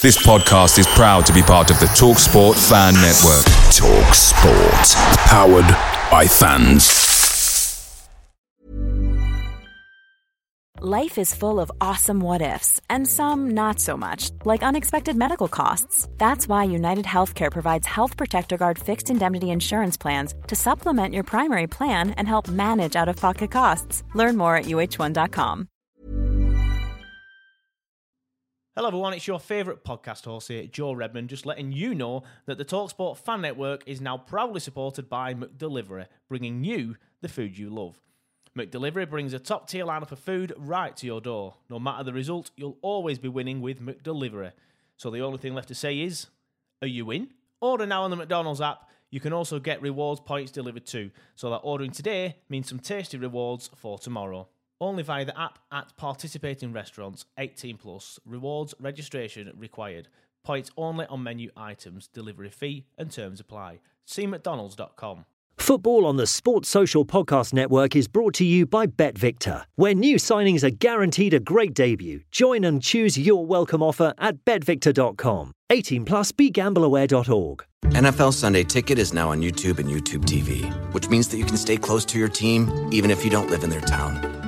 This podcast is proud to be part of the Talk Sport Fan Network. Talk Sport. Powered by fans. Life is full of awesome what ifs, and some not so much, like unexpected medical costs. That's why United Healthcare provides Health Protector Guard fixed indemnity insurance plans to supplement your primary plan and help manage out of pocket costs. Learn more at uh1.com. Hello, everyone. It's your favourite podcast host here, Joe Redmond, just letting you know that the Talksport Fan Network is now proudly supported by McDelivery, bringing you the food you love. McDelivery brings a top tier lineup of food right to your door. No matter the result, you'll always be winning with McDelivery. So the only thing left to say is, are you in? Order now on the McDonald's app. You can also get rewards points delivered too, so that ordering today means some tasty rewards for tomorrow. Only via the app at participating restaurants 18 plus. Rewards registration required. Points only on menu items. Delivery fee and terms apply. See McDonald's.com. Football on the Sports Social Podcast Network is brought to you by BetVictor, where new signings are guaranteed a great debut. Join and choose your welcome offer at betvictor.com. 18 plus begambleaware.org. NFL Sunday Ticket is now on YouTube and YouTube TV, which means that you can stay close to your team even if you don't live in their town.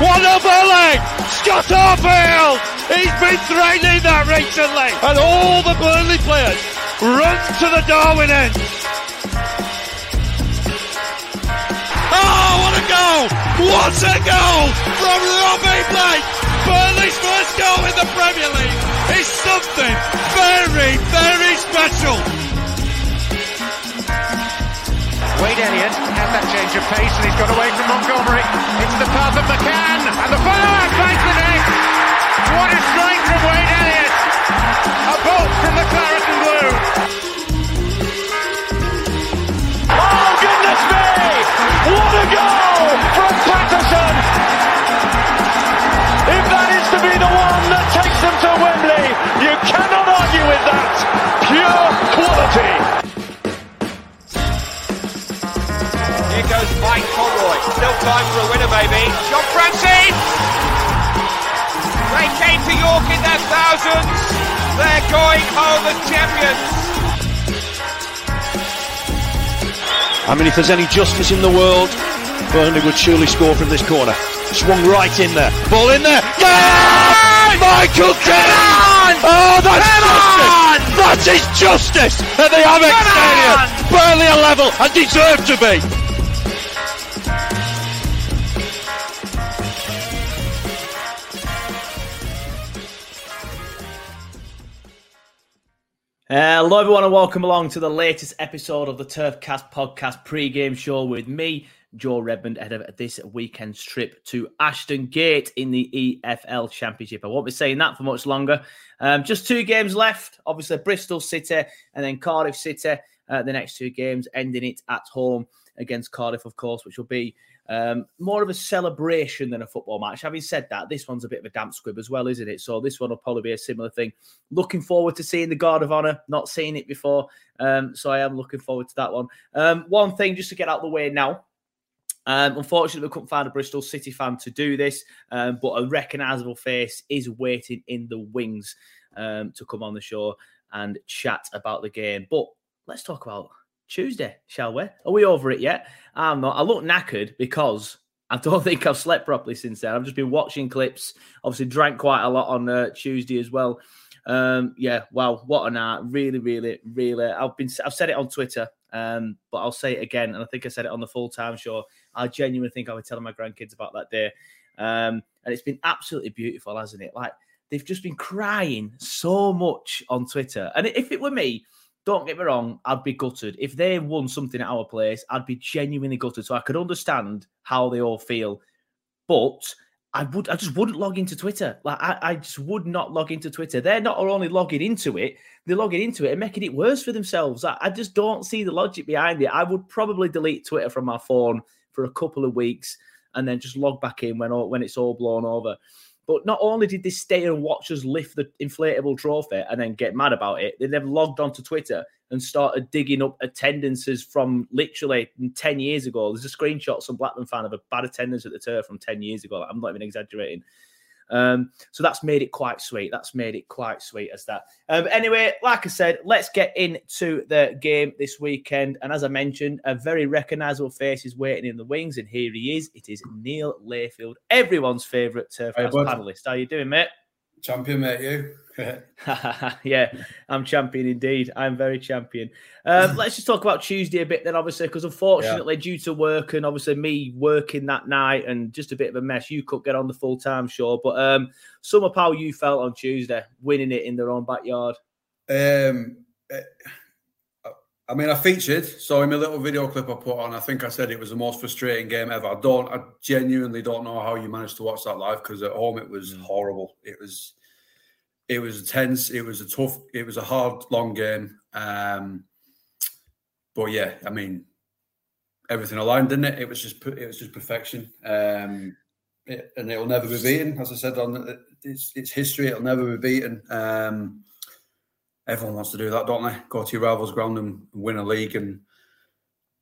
One up volley. Scott Arfield. He's been threatening that recently. And all the Burnley players run to the Darwin end. Oh, what a goal! What a goal from Robbie Blake! Burnley's first goal in the Premier League is something very, very special. Wade Elliott has that change of pace and he's got away from Montgomery into the path of McCann and the follow-up finds the net. What a strike from Wade Elliott! A bolt from the claret Still time for a winner maybe. John Francis! They came to York in their thousands. They're going home as champions. I mean, if there's any justice in the world, Burnley would surely score from this corner. Swung right in there. Ball in there. Yeah! Michael Kennan! Oh, that's justice! That is justice at the Amex Stadium. Burnley are level and deserve to be. Hello, everyone, and welcome along to the latest episode of the Turfcast podcast pre-game show with me, Joe Redmond, ahead of this weekend's trip to Ashton Gate in the EFL Championship. I won't be saying that for much longer. Um, just two games left. Obviously, Bristol City and then Cardiff City. Uh, the next two games, ending it at home against Cardiff, of course, which will be um, more of a celebration than a football match. Having said that, this one's a bit of a damp squib as well, isn't it? So this one will probably be a similar thing. Looking forward to seeing the Guard of Honor. Not seen it before, um, so I am looking forward to that one. Um, one thing just to get out of the way now. Um, unfortunately, we couldn't find a Bristol City fan to do this, um, but a recognisable face is waiting in the wings um, to come on the show and chat about the game. But let's talk about Tuesday, shall we? Are we over it yet? I'm not. I look knackered because I don't think I've slept properly since then. I've just been watching clips. Obviously, drank quite a lot on uh, Tuesday as well. Um, yeah, wow, what an art! Really, really, really. I've been, I've said it on Twitter, um, but I'll say it again, and I think I said it on the full time show. I genuinely think I would telling my grandkids about that day, um, and it's been absolutely beautiful, hasn't it? Like they've just been crying so much on Twitter, and if it were me, don't get me wrong, I'd be gutted. If they won something at our place, I'd be genuinely gutted. So I could understand how they all feel. But I would I just wouldn't log into Twitter. Like I, I just would not log into Twitter. They're not only logging into it, they're logging into it and making it worse for themselves. I, I just don't see the logic behind it. I would probably delete Twitter from my phone for a couple of weeks and then just log back in when all, when it's all blown over. But not only did they stay and watch us lift the inflatable trophy and then get mad about it, they then logged onto Twitter and started digging up attendances from literally 10 years ago. There's a screenshot some Blackburn fan of a bad attendance at the turf from 10 years ago. I'm not even exaggerating. Um, so that's made it quite sweet. That's made it quite sweet as that. Um, anyway, like I said, let's get into the game this weekend. And as I mentioned, a very recognisable face is waiting in the wings, and here he is. It is Neil Layfield, everyone's favourite turf hey, panelist. How are you doing, mate? Champion, mate. You. yeah, I'm champion indeed. I'm very champion. Um, let's just talk about Tuesday a bit then, obviously, because unfortunately, yeah. due to work and obviously me working that night and just a bit of a mess, you couldn't get on the full time show. But um, sum up how you felt on Tuesday, winning it in their own backyard. Um, eh, I mean, I featured, so in my little video clip I put on, I think I said it was the most frustrating game ever. I don't, I genuinely don't know how you managed to watch that live because at home it was mm. horrible. It was it was tense. It was a tough. It was a hard, long game. Um, but yeah, I mean, everything aligned, didn't it? It was just it was just perfection. Um, it, and it'll never be beaten. As I said on it's, it's history. It'll never be beaten. Um, everyone wants to do that, don't they? Go to your rivals' ground and win a league and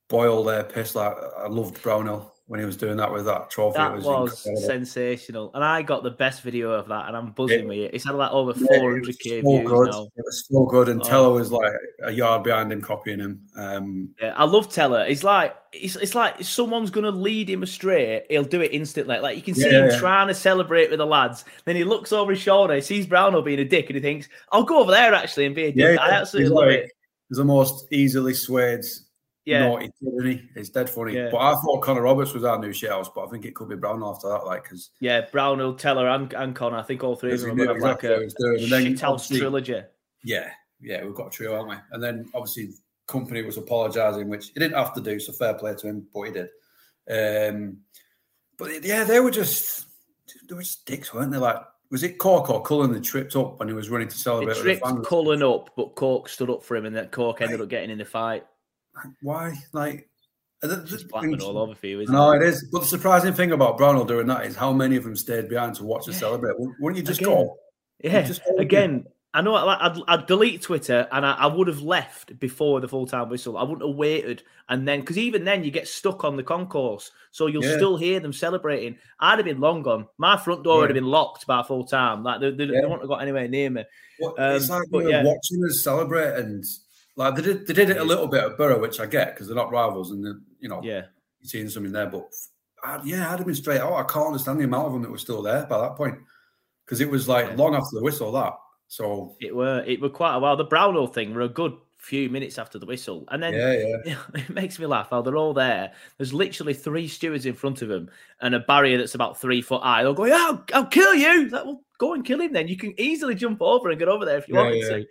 boil their piss. Like I loved Brownhill when he was doing that with that trophy. That was, was sensational, and I got the best video of that, and I'm buzzing yeah. with it. It's had like over 400k yeah, so views good. now. It was so good, and oh. Tella was like a yard behind him, copying him. Um, yeah, I love Tella. It's like it's, it's like someone's gonna lead him astray, he'll do it instantly. Like you can see yeah, him trying to celebrate with the lads. Then he looks over his shoulder, he sees Brownhill being a dick, and he thinks, "I'll go over there actually and be a dick." I absolutely love like, it. He's the most easily swayed yeah. naughty It's dead funny. Yeah. But I thought Connor Roberts was our new shells, but I think it could be Brown after that, like because yeah, Brown, Tella, and, and Connor. I think all three of them have exactly like a shithouse trilogy. Yeah, yeah, we've got a trio, haven't we? And then obviously Kompany was apologising, which he didn't have to do, so fair play to him, but he did. Um, but yeah, they were just they were just dicks, weren't they? Like was it Cork or Cullen that tripped up when he was running to celebrate? He tripped Cullen up, but Cork stood up for him, and then Cork ended up getting in the fight why? Like, it's Blackman all over for you, isn't no, it? No, it is. But the surprising thing about Brownhill doing that is how many of them stayed behind to watch yeah. celebrate. Wouldn't you just again, go? Yeah, just again. I know I'd, I'd, delete Twitter and I, I, would have left before the full time whistle. I wouldn't have waited. And then, because even then, you get stuck on the concourse. So you'll yeah. still hear them celebrating. I'd have been long gone. My front door yeah. would have been locked by full time. Like they, they, yeah. they wouldn't have got anywhere near me. Um, it's like but, yeah. watching us celebrate and like they did, they did it a little bit at Borough, which I get because they're not rivals, and you know, yeah, you're seeing something there. But I, yeah, I'd have been straight out. I can't understand the amount of them that were still there by that point because it was like yeah. long after the whistle that. So it were it were quite a while. The Brownhill thing were a good few minutes after the whistle, and then yeah, yeah. You know, it makes me laugh how they're all there. There's literally three stewards in front of them and a barrier that's about three foot high. They'll go, "Yeah, I'll, I'll kill you." Like, will go and kill him then. You can easily jump over and get over there if you yeah, wanted yeah. to.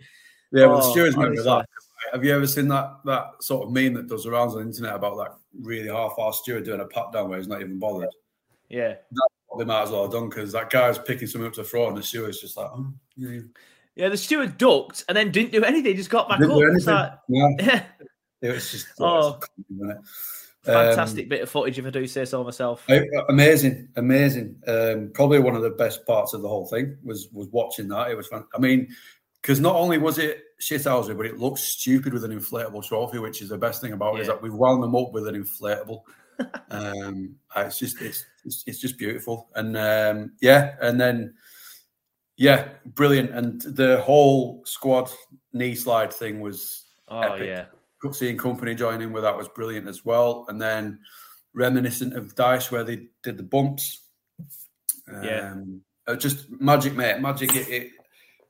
Yeah, oh, the stewards remember that have you ever seen that that sort of meme that does around on the internet about that really half-assed steward doing a pat down where he's not even bothered? Yeah, that's what they might as well have done because that guy's picking something up to throw, and the steward's just like, oh, yeah. yeah. the steward ducked and then didn't do anything; just got back didn't up. Like, yeah. it was just oh. Fantastic um, bit of footage, if I do say so myself. Amazing, amazing. Um, probably one of the best parts of the whole thing was was watching that. It was fun. I mean, because not only was it shithousery, but it looks stupid with an inflatable trophy, which is the best thing about it is that we've wound them up with an inflatable. um, it's just it's, it's, it's just beautiful, and um, yeah, and then yeah, brilliant, and the whole squad knee slide thing was oh epic. yeah. Seeing Kompany joining with that was brilliant as well, and then reminiscent of Dyche where they did the bumps. Um, Yeah. uh, just magic, mate. Magic. It, it,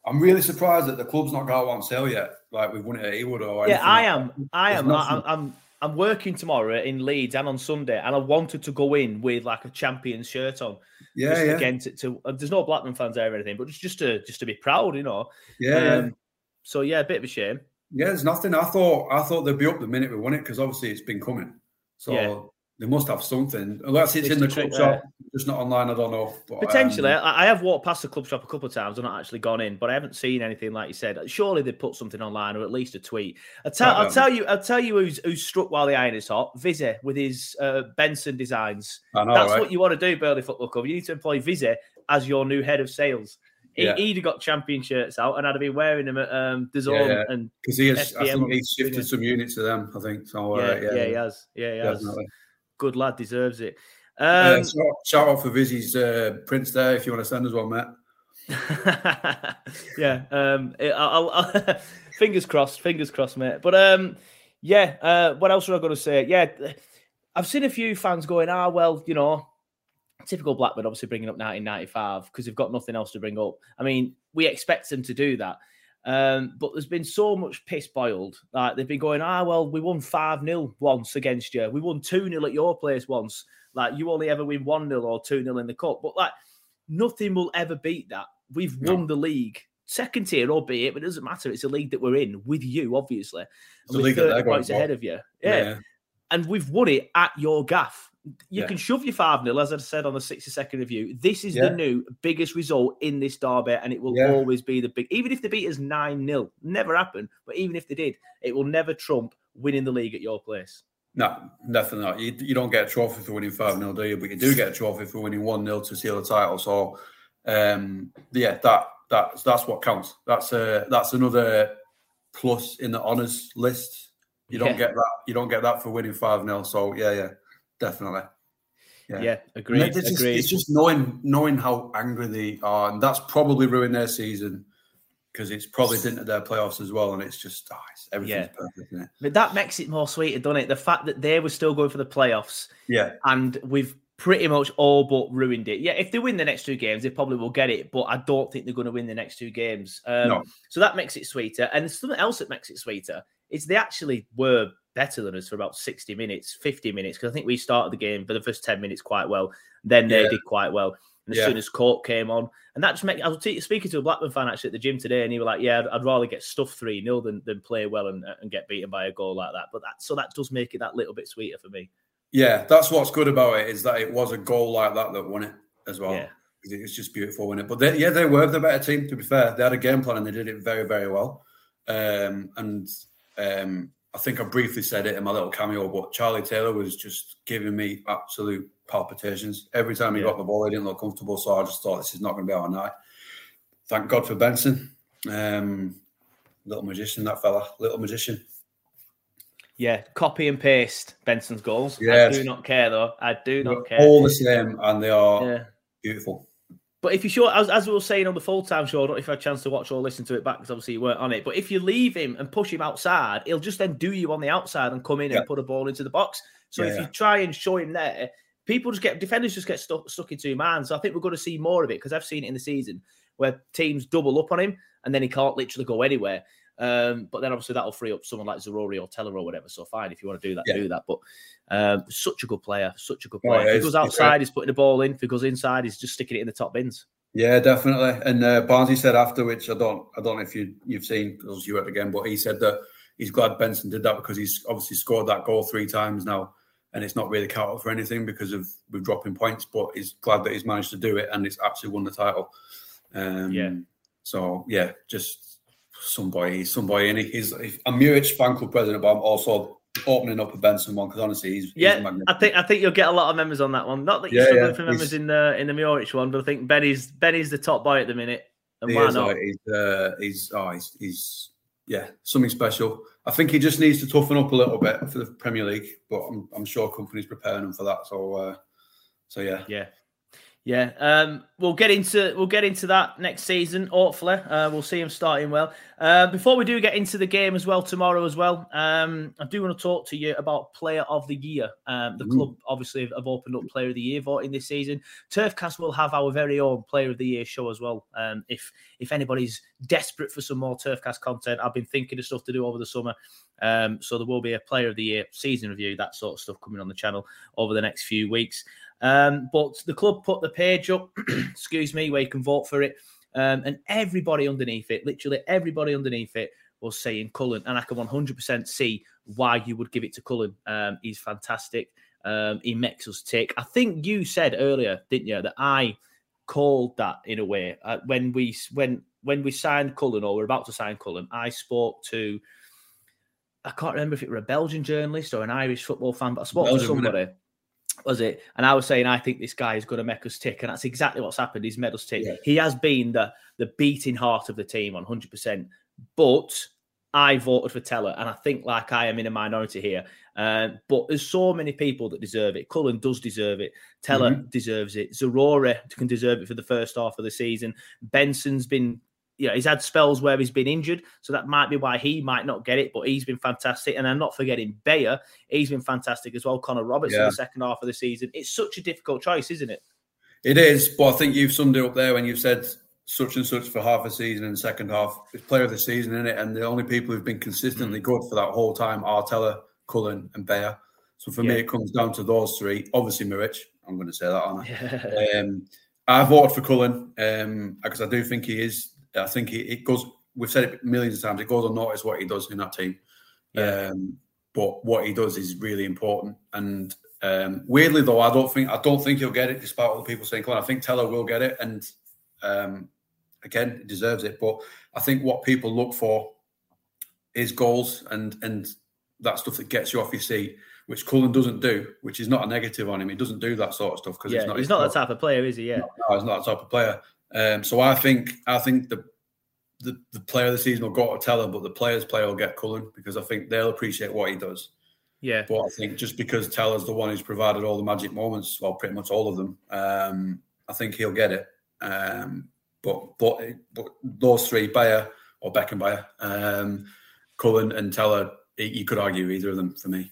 I'm really surprised that the club's not got on sale yet. Like we've won it at Ewood or Yeah, I am. I There's am. I, nothing. I'm. I'm working tomorrow in Leeds and on Sunday, and I wanted to go in with like a champion shirt on. Yeah, just yeah. Again, to, to uh, there's no Blackman fans there or anything, but just just to just to be proud, you know. Yeah, yeah. Um, So yeah, a bit of a shame. Yeah, there's nothing. I thought I thought they'd be up the minute we won it because obviously it's been coming. So Yeah. They must have something. Unless it's, It's in the club shop, just not online. I don't know. But, Potentially, um, I, I have walked past the club shop a couple of times. I've not actually gone in, but I haven't seen anything like you said. Surely they put something online or at least a tweet. I tell, I'll tell you, I'll tell you who's who's struck while the iron is hot. Vizzy with his uh, Benson designs. I know, That's right? what you want to do, Burnley Football Club. You need to employ Vizzy as your new head of sales. He, Yeah. He'd have got champion shirts out, and I'd have been wearing them at um, the yeah, yeah. and because he has, I think he's shifted some units to them. I think so. Yeah, uh, yeah, yeah, he has. Yeah, he has. definitely. Good lad, deserves it. Um, shout, shout out for Vizzy's uh, prints there if you want to send us one, mate. yeah. Um. I'll, I'll, fingers crossed. Fingers crossed, mate. But um. Yeah. Uh. What else was I going to say? Yeah. I've seen a few fans going, ah, well, you know, typical Blackburn, obviously bringing up 1995 because they've got nothing else to bring up. I mean, we expect them to do that. Um, but there's been so much piss boiled. Like they've been going, ah, well, we won 5 0 once against you. We won 2 0 at your place once. Like you only ever win 1 0 or 2 0 in the cup. But like nothing will ever beat that. We've won the league. Second tier, albeit, but it doesn't matter. It's a league that we're in with you, obviously. It's And a we're league 30 they're points ahead of you. Yeah. And we've won it at your gaff. You Yeah. can shove your 5 0, as I said on the 60 second review. This is Yeah. the new biggest result in this derby, and it will Yeah. always be the big. Even if they beat us 9 0, never happened. But even if they did, it will never trump winning the league at your place. No, definitely not. You, you don't get a trophy for winning 5 0, do you? But you do get a trophy for winning 1 0 to seal the title. So, um, yeah, that that's that's what counts. That's a that's another plus in the honours list. You don't Yeah. get that. You don't get that for winning 5 0. So, yeah, yeah, definitely. Yeah, And agreed. it's just, agreed. it's just knowing knowing how angry they are, and that's probably ruined their season because it's probably dented their playoffs as well. And it's just oh, it's, everything's Yeah. perfect, isn't it? But that makes it more sweeter, doesn't it? The fact that they were still going for the playoffs Yeah, and we've pretty much all but ruined it. Yeah, if they win the next two games, they probably will get it, but I don't think they're going to win the next two games. Um, No. So that makes it sweeter. And there's something else that makes it sweeter is they actually were better than us for about 60 minutes, 50 minutes, because I think we started the game for the first 10 minutes quite well. Then they Yeah. did quite well. And as Yeah. soon as Cork came on, and that just make I was t- speaking to a Blackburn fan actually at the gym today, and he was like, "Yeah, I'd, I'd rather get stuffed three 0 than than play well and, and get beaten by a goal like that." But that so that does make it that little bit sweeter for me. Yeah, that's what's good about it is that it was a goal like that that won it as well. Yeah. It's just beautiful, wasn't it? But they, yeah, they were the better team. To be fair, they had a game plan and they did it very, very well. Um, and um, I think I briefly said it in my little cameo, but Charlie Taylor was just giving me absolute palpitations every time he Yeah. got the ball. He didn't look comfortable, so I just thought this is not going to be our night. Thank God for Benson, um, little magician, that fella, little magician. Yeah, copy and paste Benson's goals. I do not care though. I do not care. All the same, and they are Yeah. beautiful. But if you show, as, as we were saying on the full time show, I don't know if you had a chance to watch or listen to it back because obviously you weren't on it. But if you leave him and push him outside, he'll just then do you on the outside and come in Yeah. and put a ball into the box. So Yeah, if you try and show him there, people just get defenders just get stuck stuck in two man. So I think we're going to see more of it because I've seen it in the season where teams double up on him and then he can't literally go anywhere. Um, but then obviously that'll free up someone like Zaroury or Tella or whatever. So fine, if you want to do that, Yeah. do that. But um, such a good player, such a good Oh, player. yeah, if he goes outside, he's putting the ball in. If he goes inside, he's just sticking it in the top bins. Yeah, definitely. And uh, Barnesy said after, which I don't, I don't know if you you've seen because you were at the game, but he said that he's glad Benson did that because he's obviously scored that goal three times now, and it's not really counted for anything because of with dropping points. But he's glad that he's managed to do it, and it's actually won the title. Um, Yeah. So yeah, just some boy, he's some boy, and he's, he's I'm Muric fan club president, but I'm also opening up a Benson one because honestly, he's he's Yeah, magnificent. I think I think you'll get a lot of members on that one. Not that you're Yeah, struggling yeah, for members he's- in the in the Muric one, but I think Benny's Benny's the top boy at the minute, and why is, not? like, he's, uh, he's, oh, he's, he's, yeah, something special. I think he just needs to toughen up a little bit for the Premier League, but I'm, I'm sure Kompany's preparing him for that. So, uh, so yeah, Yeah, Yeah, um, we'll get into we'll get into that next season. Hopefully, uh, we'll see him starting well. Uh, before we do get into the game as well tomorrow as well, um, I do want to talk to you about Player of the Year. Um, the mm. club obviously have opened up Player of the Year voting this season. Turfcast will have our very own Player of the Year show as well. Um, if if anybody's desperate for some more Turfcast content, I've been thinking of stuff to do over the summer. Um, so there will be a Player of the Year season review, that sort of stuff coming on the channel over the next few weeks. Um, but the club put the page up, excuse me, where you can vote for it. Um, and everybody underneath it, literally everybody underneath it, was saying Cullen. And I can 100% see why you would give it to Cullen. Um, he's fantastic. Um, he makes us tick. I think you said earlier, didn't you, that I called that in a way uh, when we when when we signed Cullen or we're about to sign Cullen. I spoke to I can't remember if it were a Belgian journalist or an Irish football fan, but I spoke Belgium, to somebody was it? And I was saying, I think this guy is going to make us tick, and that's exactly what's happened. He's made us tick. Yeah. He has been the the beating heart of the team on hundred percent. But I voted for Tella, and I think like I am in a minority here. Uh, but there's so many people that deserve it. Cullen does deserve it. Tella mm-hmm. deserves it. Zaroury can deserve it for the first half of the season. Benson's been you know, he's had spells where he's been injured, so that might be why he might not get it. But he's been fantastic, and I'm not forgetting Beyer. He's been fantastic as well. Connor Roberts yeah. in the second half of the season. It's such a difficult choice, isn't it? It is, but I think you've summed it up there when you've said such and such for half a season and second half. It's player of the season, in it? And the only people who've been consistently mm. good for that whole time are Tella, Cullen, and Beyer. So for yeah. me, it comes down to those three. Obviously, Muric. I'm going to say that, aren't I? Yeah. Um, I voted for Cullen um, because I do think he is I think it, it, goes. We've said it millions of times. It goes unnoticed what he does in that team. Yeah. Um, but what he does is really important. And um, weirdly, though, I don't think I don't think he'll get it, despite all the people saying, "Come. I think Tella will get it, and um, again, deserves it. But I think what people look for is goals and and that stuff that gets you off your seat, which Cullen doesn't do. Which is not a negative on him. He doesn't do that sort of stuff because yeah, he's not. He's not that type of player, is he? Yeah, no, no, he's not that type of player. Um, so I think I think the, the the player of the season will go to Tella, but the players' player will get Cullen because I think they'll appreciate what he does. Yeah. But I think just because Tella's the one who's provided all the magic moments, well, pretty much all of them, um, I think he'll get it. Um, but but but those three, Beyer or Beckenbauer, um, Cullen and Tella, you could argue either of them for me.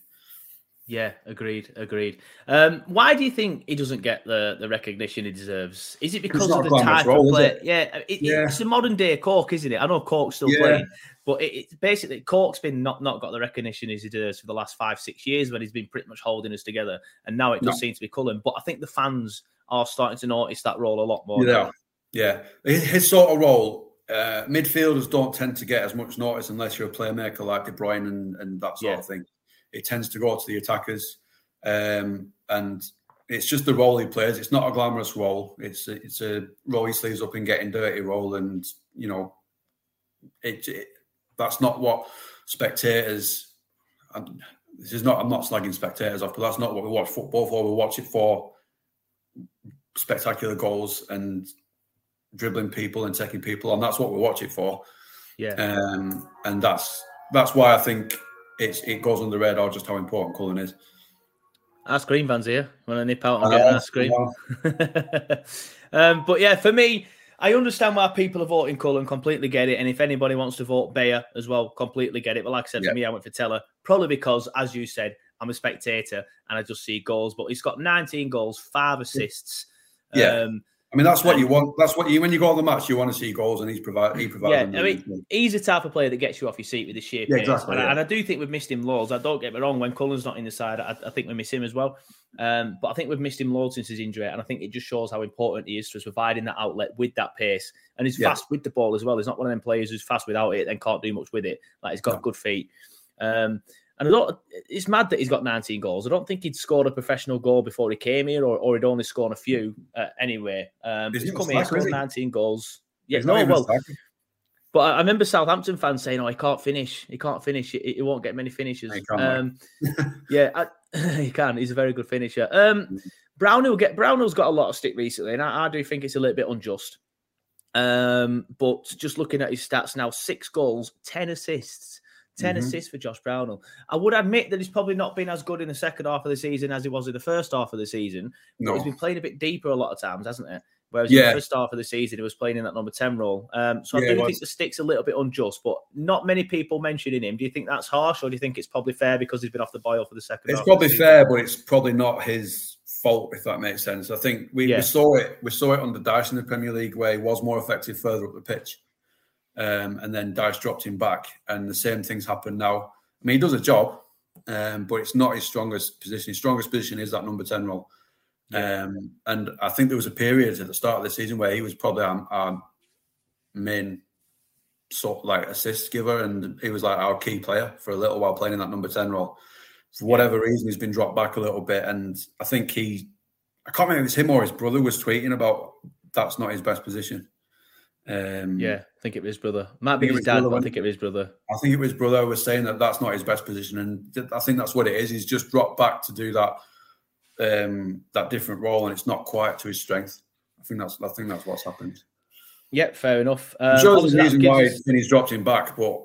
Yeah, agreed, agreed. Um, why do you think he doesn't get the, the recognition he deserves? Is it because of the type role, of play? Yeah, it, yeah, it's a modern day Cork, isn't it? I know Cork's still yeah. playing, but it, it, basically Cork's been not, not got the recognition he deserves for the last five six years when he's been pretty much holding us together, and now it does no. seem to be Cullen. But I think the fans are starting to notice that role a lot more. Yeah, yeah, his sort of role. Uh, midfielders don't tend to get as much notice unless you're a playmaker like De Bruyne and, and that sort yeah. of thing it tends to go to the attackers, um, and it's just the role he plays. It's not a glamorous role. It's a, it's a roll his sleeves up and getting dirty role, and you know, it, it that's not what spectators. I'm, this is not. I'm not slagging spectators off, but that's not what we watch football for. We watch it for spectacular goals and dribbling people and taking people on. That's what we watch it for. Yeah. Um, and that's that's why I think it's it goes under the radar just how important Cullen is. Ask Green fans here. Want to nip out and get an ice cream? um, but yeah, for me, I understand why people are voting Cullen, completely get it. And if anybody wants to vote Beyer as well, completely get it. But like I said, for me, I went for Tella, probably because, as you said, I'm a spectator and I just see goals. But he's got 19 goals, five assists. Yeah. Um, I mean, that's what you want. That's what you when you go on the match, you want to see goals, and he's provide. He provides. Yeah, I mean, he's the type of player that gets you off your seat with the sheer yeah, pace. Exactly, and, yeah. I, and, I, do think we've missed him loads. I don't get me wrong. When Cullen's not in the side, I, I think we miss him as well. Um, but I think we've missed him loads since his injury, and I think it just shows how important he is to us providing that outlet with that pace. And he's yeah. fast with the ball as well. He's not one of them players who's fast without it and can't do much with it. Like he's got good feet. Um, and I don't, it's mad that he's got 19 goals. I don't think he'd scored a professional goal before he came here, or, or he'd only scored a few uh, anyway. Um, he's, he's come here, scored 19 goals. Yeah, no, well, but I remember Southampton fans saying, "Oh, he can't finish. He can't finish. He, he won't get many finishes." Um, yeah, I, he can. He's a very good finisher. Um. Brownhill get Brownhill's got a lot of stick recently, and I, I do think it's a little bit unjust. Um, but just looking at his stats now, six goals, ten assists 10 Mhm. assists for Josh Brownhill. I would admit that he's probably not been as good in the second half of the season as he was in the first half of the season. No. he's been playing a bit deeper a lot of times, hasn't he? Whereas in the first half of the season, he was playing in that number 10 role. Um, so Yeah, I do think the stick's a little bit unjust, but not many people mentioning him. Do you think that's harsh, or do you think it's probably fair because he's been off the boil for the second It's half? of the probably fair, but it's probably not his fault if that makes sense. I think we, Yeah. we saw it. We saw it under Dyche in the Premier League where he was more effective further up the pitch, um, and then Dyche dropped him back, and the same things happen now. I mean, he does a job, um, but it's not his strongest position. His strongest position is that number ten role. Um, and I think there was a period at the start of the season where he was probably our, our main sort of like assist giver, and he was like our key player for a little while playing in that number ten role. For whatever reason, he's been dropped back a little bit, and I think he, I can't remember if it's him or his brother was tweeting about that's not his best position. Um, Yeah, I think it was his brother. Might be his dad, brother I think it was his brother. I think it was brother who was saying that that's not his best position, and th- I think that's what it is. He's just dropped back to do that um, that different role, and it's not quite to his strength. I think that's I think that's what's happened. Yeah, fair enough. Um, sure there's a reason why us- he's dropped him back, but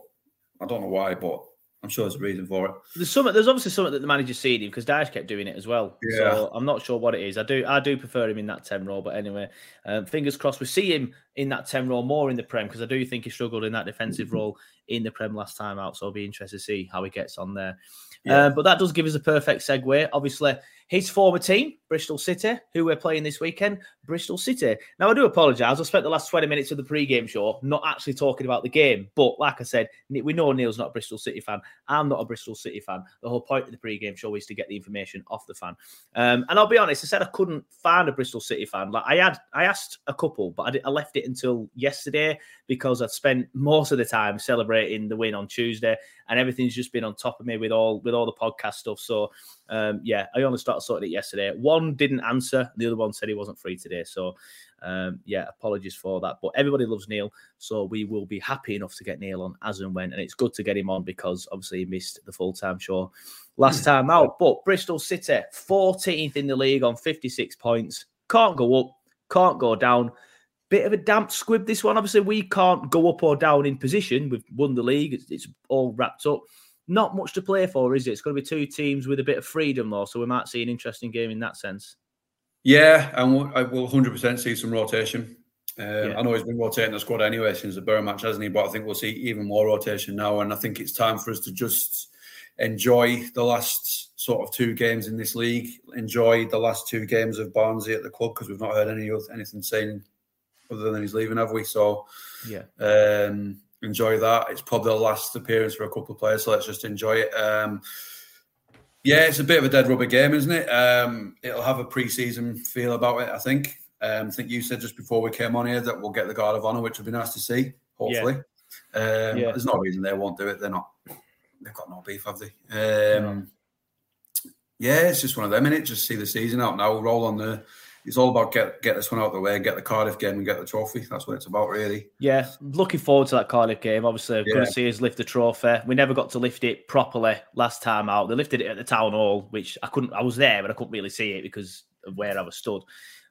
I don't know why. But I'm sure there's a reason for it. There's some. There's obviously something that the manager's seen him because Dyche kept doing it as well. Yeah. So I'm not sure what it is. I do. I do prefer him in that ten role, but anyway, um, fingers crossed we see him in that ten role more in the prem because I do think he struggled in that defensive role in the prem last time out. So I'll be interested to see how he gets on there. Yeah. Uh, but that does give us a perfect segue. Obviously, his former team, Bristol City, who we're playing this weekend, Bristol City. Now, I do apologise. I spent the last 20 minutes of the pre-game show not actually talking about the game. But like I said, we know Neil's not a Bristol City fan. I'm not a Bristol City fan. The whole point of the pre-game show is to get the information off the fan. Um, and I'll be honest, I said I couldn't find a Bristol City fan. Like I had, I asked a couple, but I, did, I left it until yesterday because I'd spent most of the time celebrating the win on Tuesday, and everything's just been on top of me with all with all the podcast stuff. So um, yeah, I only started sorting it yesterday. One didn't answer, the other one said he wasn't free today. So um, yeah, apologies for that. But everybody loves Neil, so we will be happy enough to get Neil on as and when. And it's good to get him on because obviously he missed the full time show last time out. But Bristol City, 14th in the league on 56 points, can't go up, can't go down. Bit of a damp squib, this one. Obviously, we can't go up or down in position. We've won the league, it's, it's all wrapped up. Not much to play for, is it? It's going to be two teams with a bit of freedom, though. So we might see an interesting game in that sense. Yeah, and we'll, I will 100% see some rotation. Um, Yeah. I know he's been rotating the squad anyway since the Borough match, hasn't he? But I think we'll see even more rotation now. And I think it's time for us to just enjoy the last sort of two games in this league, enjoy the last two games of Barnesy at the club because we've not heard any anything saying other than he's leaving, have we? So Yeah. um, enjoy that. It's probably the last appearance for a couple of players, so let's just enjoy it. Um, yeah, it's a bit of a dead rubber game, isn't it? Um, it'll have a pre-season feel about it, I think. Um, I think you said just before we came on here that we'll get the Guard of Honour, which would be nice to see, hopefully. Um, Yeah. There's no reason they won't do it. They're not, they've got no beef, have they? Um, Yeah, it's just one of them, and it Just see the season out now, roll on the. It's all about get get this one out of the way, get the Cardiff game and get the trophy. That's what it's about, really. Yeah, looking forward to that Cardiff game. Obviously, Yeah. going to see us lift the trophy. We never got to lift it properly last time out. They lifted it at the town hall, which I couldn't. I was there, but I couldn't really see it because of where I was stood.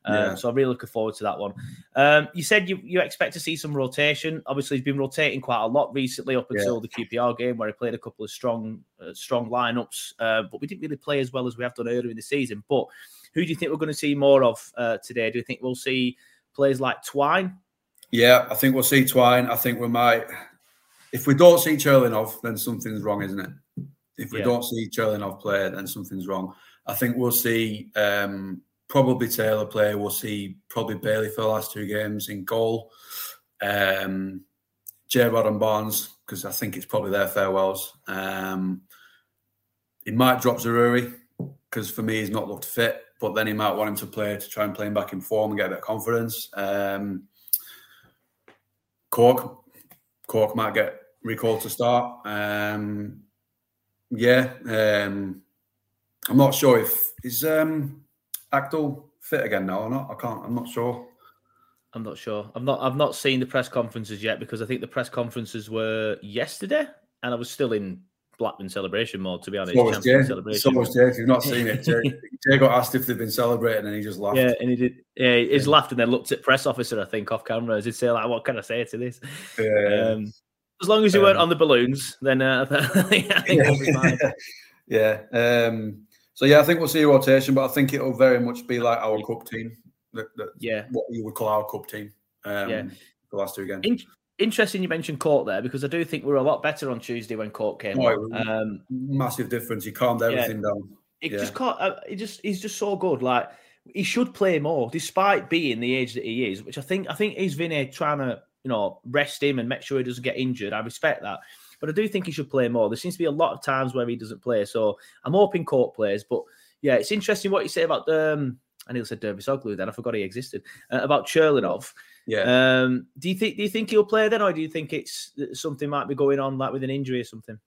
Um, Yeah. So I'm really looking forward to that one. Um, you said you, you expect to see some rotation. Obviously, he's been rotating quite a lot recently up Yeah. until the QPR game, where he played a couple of strong uh, strong lineups. Uh, but we didn't really play as well as we have done earlier in the season. But who do you think we're going to see more of uh, today? Do you think we'll see players like Twine? Yeah, I think we'll see Twine. I think we might. If we don't see Churlinov, then something's wrong, isn't it? If we Yeah. don't see Churlinov play, then something's wrong. I think we'll see um, probably Taylor play. We'll see probably Bailey for the last two games in goal. Um, J. Rod and Barnes, because I think it's probably their farewells. Um, he might drop Zaroury because for me he's not looked fit, but then he might want him to play to try and play him back in form and get a bit of confidence. Um, Cork, Cork might get recalled to start. Um, yeah, um, I'm not sure if is um, Actel fit again now or not. I can't. I'm not sure. I'm not sure. I've not I've not seen the press conferences yet because I think the press conferences were yesterday, and I was still in Blackburn celebration mode. To be honest, So was Jay. celebration. So was Jay. If you've not seen it, Jay, Jay got asked if they've been celebrating, and he just laughed. Yeah, and he did. Yeah, he just laughed and then looked at press officer. I think off camera. He'd say like, "What can I say to this?" Yeah. Um, as long as you weren't Um, on the balloons, then uh, I think we'll be fine. yeah. Um, so yeah, I think we'll see a rotation, but I think it'll very much be like our cup team. That, that, Yeah. what you would call our cup team. Um, Yeah. The last two games. In- interesting you mentioned Cork there because I do think we were a lot better on Tuesday when Cork came Oh, on. it was Um, massive difference. He calmed everything down. It Yeah. just can't. Uh, he just he's just so good. Like he should play more, despite being the age that he is. Which I think I think is Vinny trying to you know rest him and make sure he doesn't get injured. I respect that, but I do think he should play more. There seems to be a lot of times where he doesn't play. So I'm hoping Cork plays. But yeah, it's interesting what you say about the. Um, I nearly said Dervişoğlu then. I forgot he existed. Uh, about Churlinov. Yeah. Um, do you think do you think he'll play then, or do you think it's something might be going on like with an injury or something,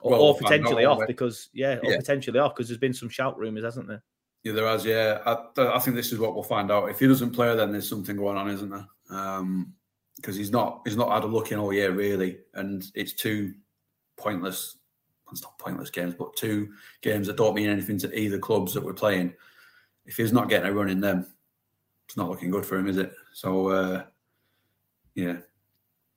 or, Well, or we'll find out, potentially off won't because yeah, or Yeah. potentially off because there's been some shout rumours, hasn't there? Yeah, there has. Yeah, I, I think this is what we'll find out. If he doesn't play, then there's something going on, isn't there? Because he's not he's not had a look in all year really, and it's two pointless. It's not pointless games, but two games that don't mean anything to either clubs that we're playing. If he's not getting a run in them, it's not looking good for him, is it? So, uh, yeah,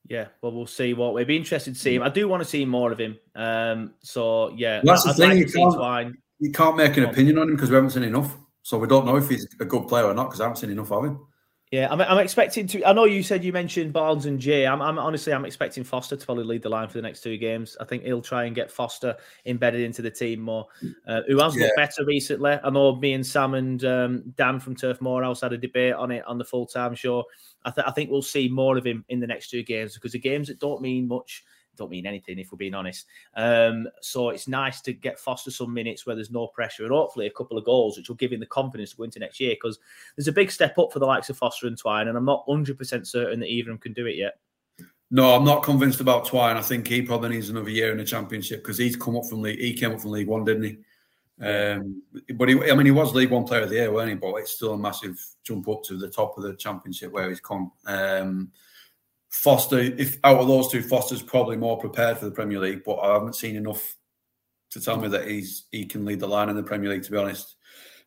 Yeah, well, we'll see what we'll be interested to see him. I do want to see more of him. Um, so yeah, That's the I'd thing, like you can't- Twine. you can't make an opinion on him because we haven't seen enough. So we don't know if he's a good player or not because I haven't seen enough of him. Yeah, I'm, I'm expecting to. I know you said you mentioned Barnes and Jay. I'm, I'm honestly, I'm expecting Foster to probably lead the line for the next two games. I think he'll try and get Foster embedded into the team more. Uh, who has Yeah. looked better recently? I know me and Sam and um, Dan from Turf Moorhouse had a debate on it on the full time show. I, th- I think we'll see more of him in the next two games because the games that don't mean much don't mean anything if we're being honest. Um, so it's nice to get Foster some minutes where there's no pressure and hopefully a couple of goals, which will give him the confidence to go into next year because there's a big step up for the likes of Foster and Twine, and I'm not 100% certain that either of them can do it yet. No, I'm not convinced about Twine. I think he probably needs another year in the championship because he's come up from league. He came up from League One, didn't he? Um, but he, I mean, he was League One Player of the Year, weren't he? But it's still a massive jump up to the top of the championship where he's come. Um, Foster, if out of those two, Foster's probably more prepared for the Premier League, but I haven't seen enough to tell me that he's he can lead the line in the Premier League. To be honest,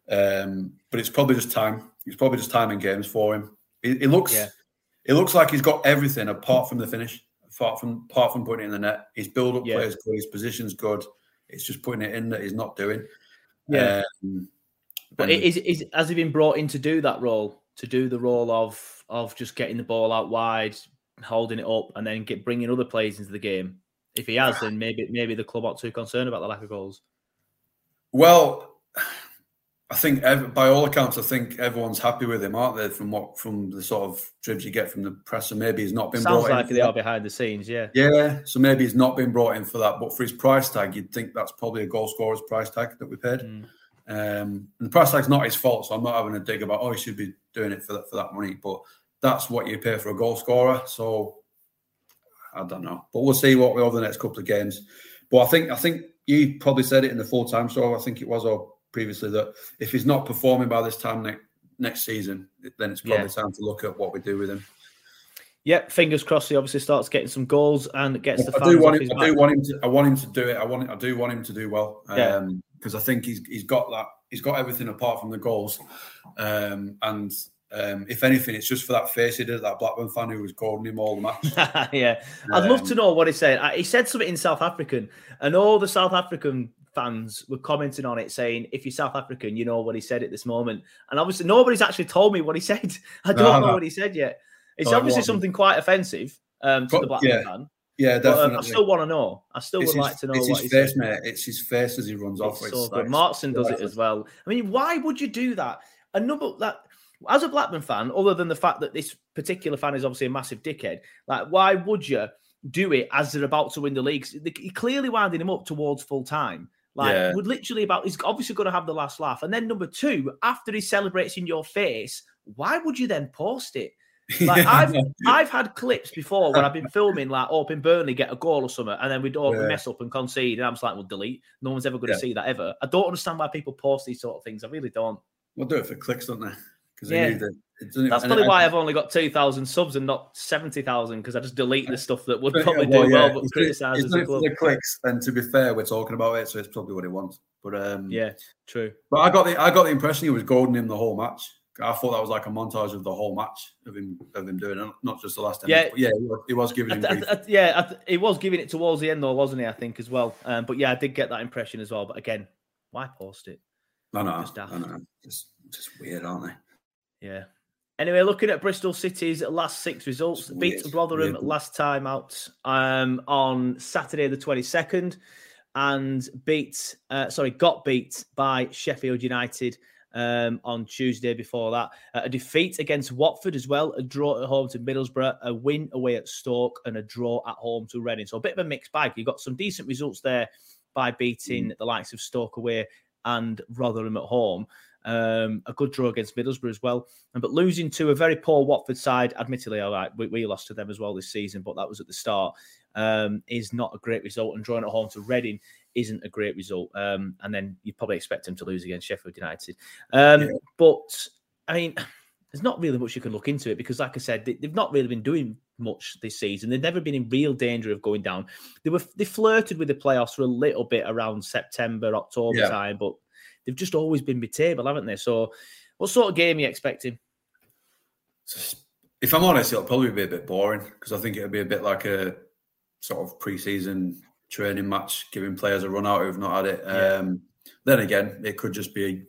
um, but it's probably just time. It's probably just time in games for him. He looks. Yeah. It looks like he's got everything apart from the finish, apart from apart from putting it in the net. His build up Yeah. play is good, his position's good. It's just putting it in that he's not doing. Yeah. Um, But and- is, is has he been brought in to do that role, to do the role of of just getting the ball out wide, holding it up, and then get bringing other players into the game? If he has, then maybe maybe the club aren't too concerned about the lack of goals. well, I think ev- by all accounts, I think everyone's happy with him, aren't they? From what from the sort of dribs you get from the press, and maybe he's not been Sounds brought like in. they are behind the scenes. Yeah, Yeah, so maybe he's not been brought in for that, but for his price tag, you'd think that's probably a goal scorer's price tag that we paid. Mm. Um, and the price tag's not his fault, so I'm not having a dig about oh he should be doing it for that for that money, but that's what you pay for a goal scorer. So I don't know, but we'll see what we over the next couple of games. But I think I think you probably said it in the full time show. I think it was or previously that if he's not performing by this time next next season, then it's probably Yeah. time to look at what we do with him. Yep. Fingers crossed. He obviously starts getting some goals and gets the I do want him. I do want him to. I want him to do it. I want. I do want him to do well. Yeah. Um, because I think he's he's got that. He's got everything apart from the goals. Um, and um, if anything, it's just for that face he did at that Blackburn fan who was calling him all the match. yeah, I'd love Um, to know what he said. He said something in South African, and all the South African fans were commenting on it, saying, "If you're South African, you know what he said at this moment." And obviously, nobody's actually told me what he said. I don't No, know no. what he said yet. It's Oh, obviously something quite offensive um, to But- the Blackburn yeah. fan. yeah, But, um, definitely. I still want to know. I still it's would his, like to know it's what his face, mate. It's his face as he runs off. It's It's so like- good. Markson does it as well. I mean, why would you do that? A number that as a Blackburn fan, other than the fact that this particular fan is obviously a massive dickhead, like why would you do it as they're about to win the league? You're clearly winding him up towards full time. Like, Yeah. would literally about he's obviously going to have the last laugh. And then number two, after he celebrates in your face, why would you then post it? Like I've. I've had clips before when I've been filming like up in Burnley get a goal or something, and then we'd all Yeah. mess up and concede, and I'm just like, well, delete. No one's ever going to Yeah. see that ever. I don't understand why people post these sort of things. I really don't. We'll do it for clicks, don't they? Because Yeah. they need the. it That's probably why I've only got two thousand subs and not seventy thousand because I just delete the stuff that would probably well, do yeah, well but he's doing- he's criticise the club. the clicks, and to be fair, we're talking about it, so it's probably what he wants. But um, Yeah, true. But I got the I got the impression he was goading him the whole match. I thought that was like a montage of the whole match of him of him doing it, not just the last Yeah. But yeah, he was, giving him I, grief. I, I, yeah, th- he was giving it towards the end though, wasn't he? I think as well. Um, but yeah, I did get that impression as well. But again, why post it? I know, Just daft. I know. Just, just weird, aren't they? Yeah. Anyway, looking at Bristol City's last six results, beat Rotherham last time out um, on Saturday the twenty second, and beat uh, sorry got beat by Sheffield United um, on Tuesday before that. Uh, a defeat against Watford as well, a draw at home to Middlesbrough, a win away at Stoke, and a draw at home to Reading. So a bit of a mixed bag. You got some decent results there by beating Mm. the likes of Stoke away and Rotherham at home. Um, a good draw against Middlesbrough as well, and but losing to a very poor Watford side, admittedly, all right, we, we lost to them as well this season, but that was at the start. Um, is not a great result, and drawing at home to Reading isn't a great result. Um, and then you probably expect them to lose against Sheffield United. Um, But I mean, there's not really much you can look into it because, like I said, they, they've not really been doing much this season. They've never been in real danger of going down. They were they flirted with the playoffs for a little bit around September, October Yeah. time, but they've just always been mid-table, haven't they? So, what sort of game are you expecting? If I'm honest, it'll probably be a bit boring because I think it'll be a bit like a sort of pre-season training match, giving players a run out who've not had it. Yeah. Um, then again, it could just be,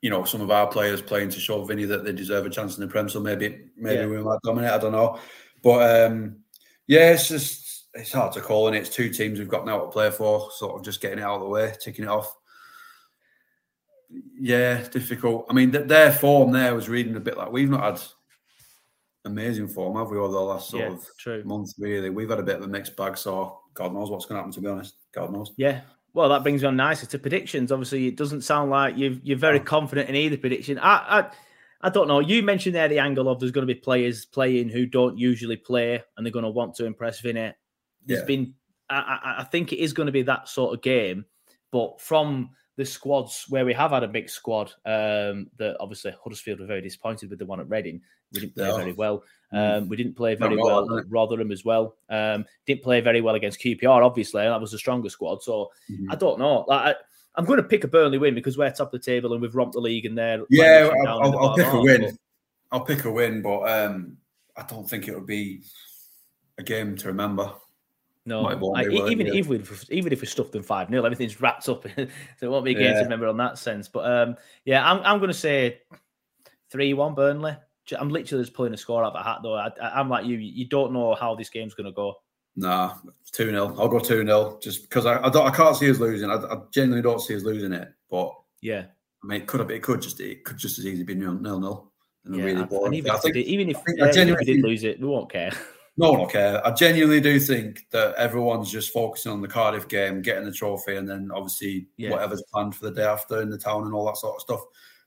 you know, some of our players playing to show Vinny that they deserve a chance in the Prem. So maybe, maybe Yeah. we might dominate. I don't know, but um, yeah, it's just it's hard to call, and it's two teams we've got now to play for. Sort of just getting it out of the way, ticking it off. Yeah, difficult. I mean, th- their form there was reading a bit like we've not had amazing form, have we, over the last sort Yeah, of true. month, really? We've had a bit of a mixed bag, so God knows what's going to happen, to be honest. God knows. Yeah. Well, that brings me on nicely to predictions. Obviously, it doesn't sound like you've, you're very Oh. confident in either prediction. I, I, I don't know. You mentioned there the angle of there's going to be players playing who don't usually play, and they're going to want to impress Vinny. There's Yeah. been, I, I, I think it is going to be that sort of game, but from the squads where we have had a mixed squad, um, that obviously Huddersfield were very disappointed with the one at Reading. We didn't play Yeah. very well. Mm. Um, we didn't play very well, well at Rotherham as well. Um, didn't play very well against QPR. Obviously, that was the stronger squad. So Mhm. I don't know. Like, I, I'm going to pick a Burnley win because we're top of the table and we've romped the league and they're Yeah, I'll, I'll, I'll pick a win. but- I'll pick a win, but um, I don't think it would be a game to remember. No, I- even yeah. even if even if we stuffed them five 0 everything's wrapped up, so it won't be a game to remember on that sense. But um, yeah, I'm I'm going to say three one Burnley. I'm literally just pulling a score out of a hat though. I, I'm like you, you don't know how this game's going to go. Nah, 2 0. I'll go 2 0 just because I, I, don't, I can't see us losing. I, I genuinely don't see us losing it. But Yeah, I mean, it could have, it could just it could just as easy be nil nil nil. And a yeah. really boring. and even I if, we think- did, even if, I think- yeah, I even if we did lose it, we won't care. No one will care. I genuinely do think that everyone's just focusing on the Cardiff game, getting the trophy, and then obviously Yeah. whatever's planned for the day after in the town and all that sort of stuff.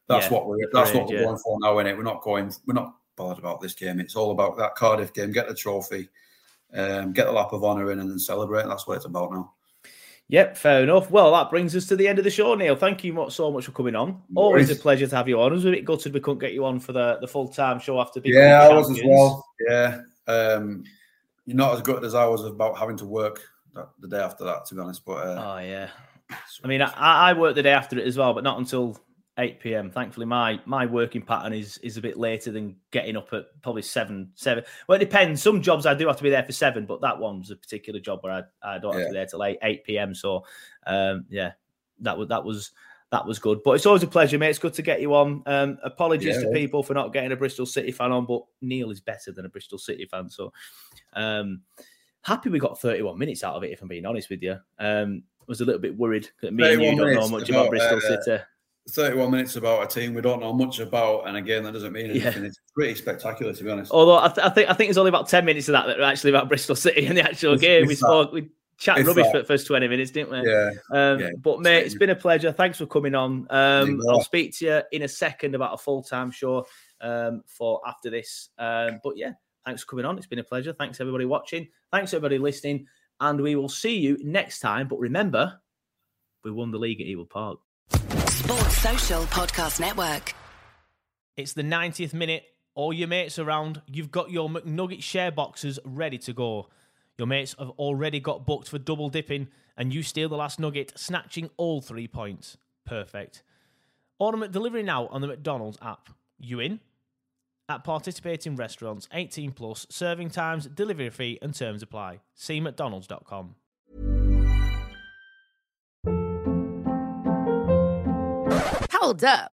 That's Yeah, what we're that's what we're yeah. going for now, is it? We're not going we're not bothered about this game. It's all about that Cardiff game, get the trophy, um, get the lap of honour in and then celebrate. That's what it's about now. Yep, fair enough. Well, that brings us to the end of the show, Neil. Thank you much, so much for coming on. Always a pleasure to have you on. I was a bit gutted we couldn't get you on for the, the full time show after being yeah, I was as well. Yeah. Um, you're not as good as I was about having to work that, the day after that, to be honest. But uh, Oh yeah. I mean, I, I work the day after it as well, but not until eight pm. Thankfully, my my working pattern is is a bit later than getting up at probably seven seven. Well, it depends. Some jobs I do have to be there for seven, but that one's a particular job where I, I don't have to be there till eight eight pm. So, um, yeah, that was that was. That was good, but it's always a pleasure, mate. It's good to get you on. Um, apologies Yeah, to people for not getting a Bristol City fan on, but Neil is better than a Bristol City fan, so um, happy we got 31 minutes out of it. If I'm being honest with you, um, was a little bit worried that me and you don't know much about, about, Bristol uh, City. 31 minutes about a team we don't know much about, and again, that doesn't mean Yeah. anything. It's pretty spectacular, to be honest. Although I, th- I think I think it's only about 10 minutes of that that are actually about Bristol City and the actual If- game. we spoke, we chat If rubbish that. for the first 20 minutes, didn't we? Yeah, Um, yeah, but mate, it's been a pleasure. Thanks for coming on. Um, I'll speak to you in a second about a full time show um, for after this. Um, but yeah, thanks for coming on. It's been a pleasure. Thanks everybody watching. Thanks everybody listening, and we will see you next time. But remember, we won the league at Ewood Park. Sports Social Podcast Network. It's the 90th minute. All your mates around. You've got your McNugget share boxes ready to go. Your mates have already got booked for double dipping, and you steal the last nugget, snatching all three points. Perfect. Order delivery now on the McDonald's app. You in? At participating restaurants, 18 plus, serving times, delivery fee, and terms apply. See McDonald's.com. Hold up.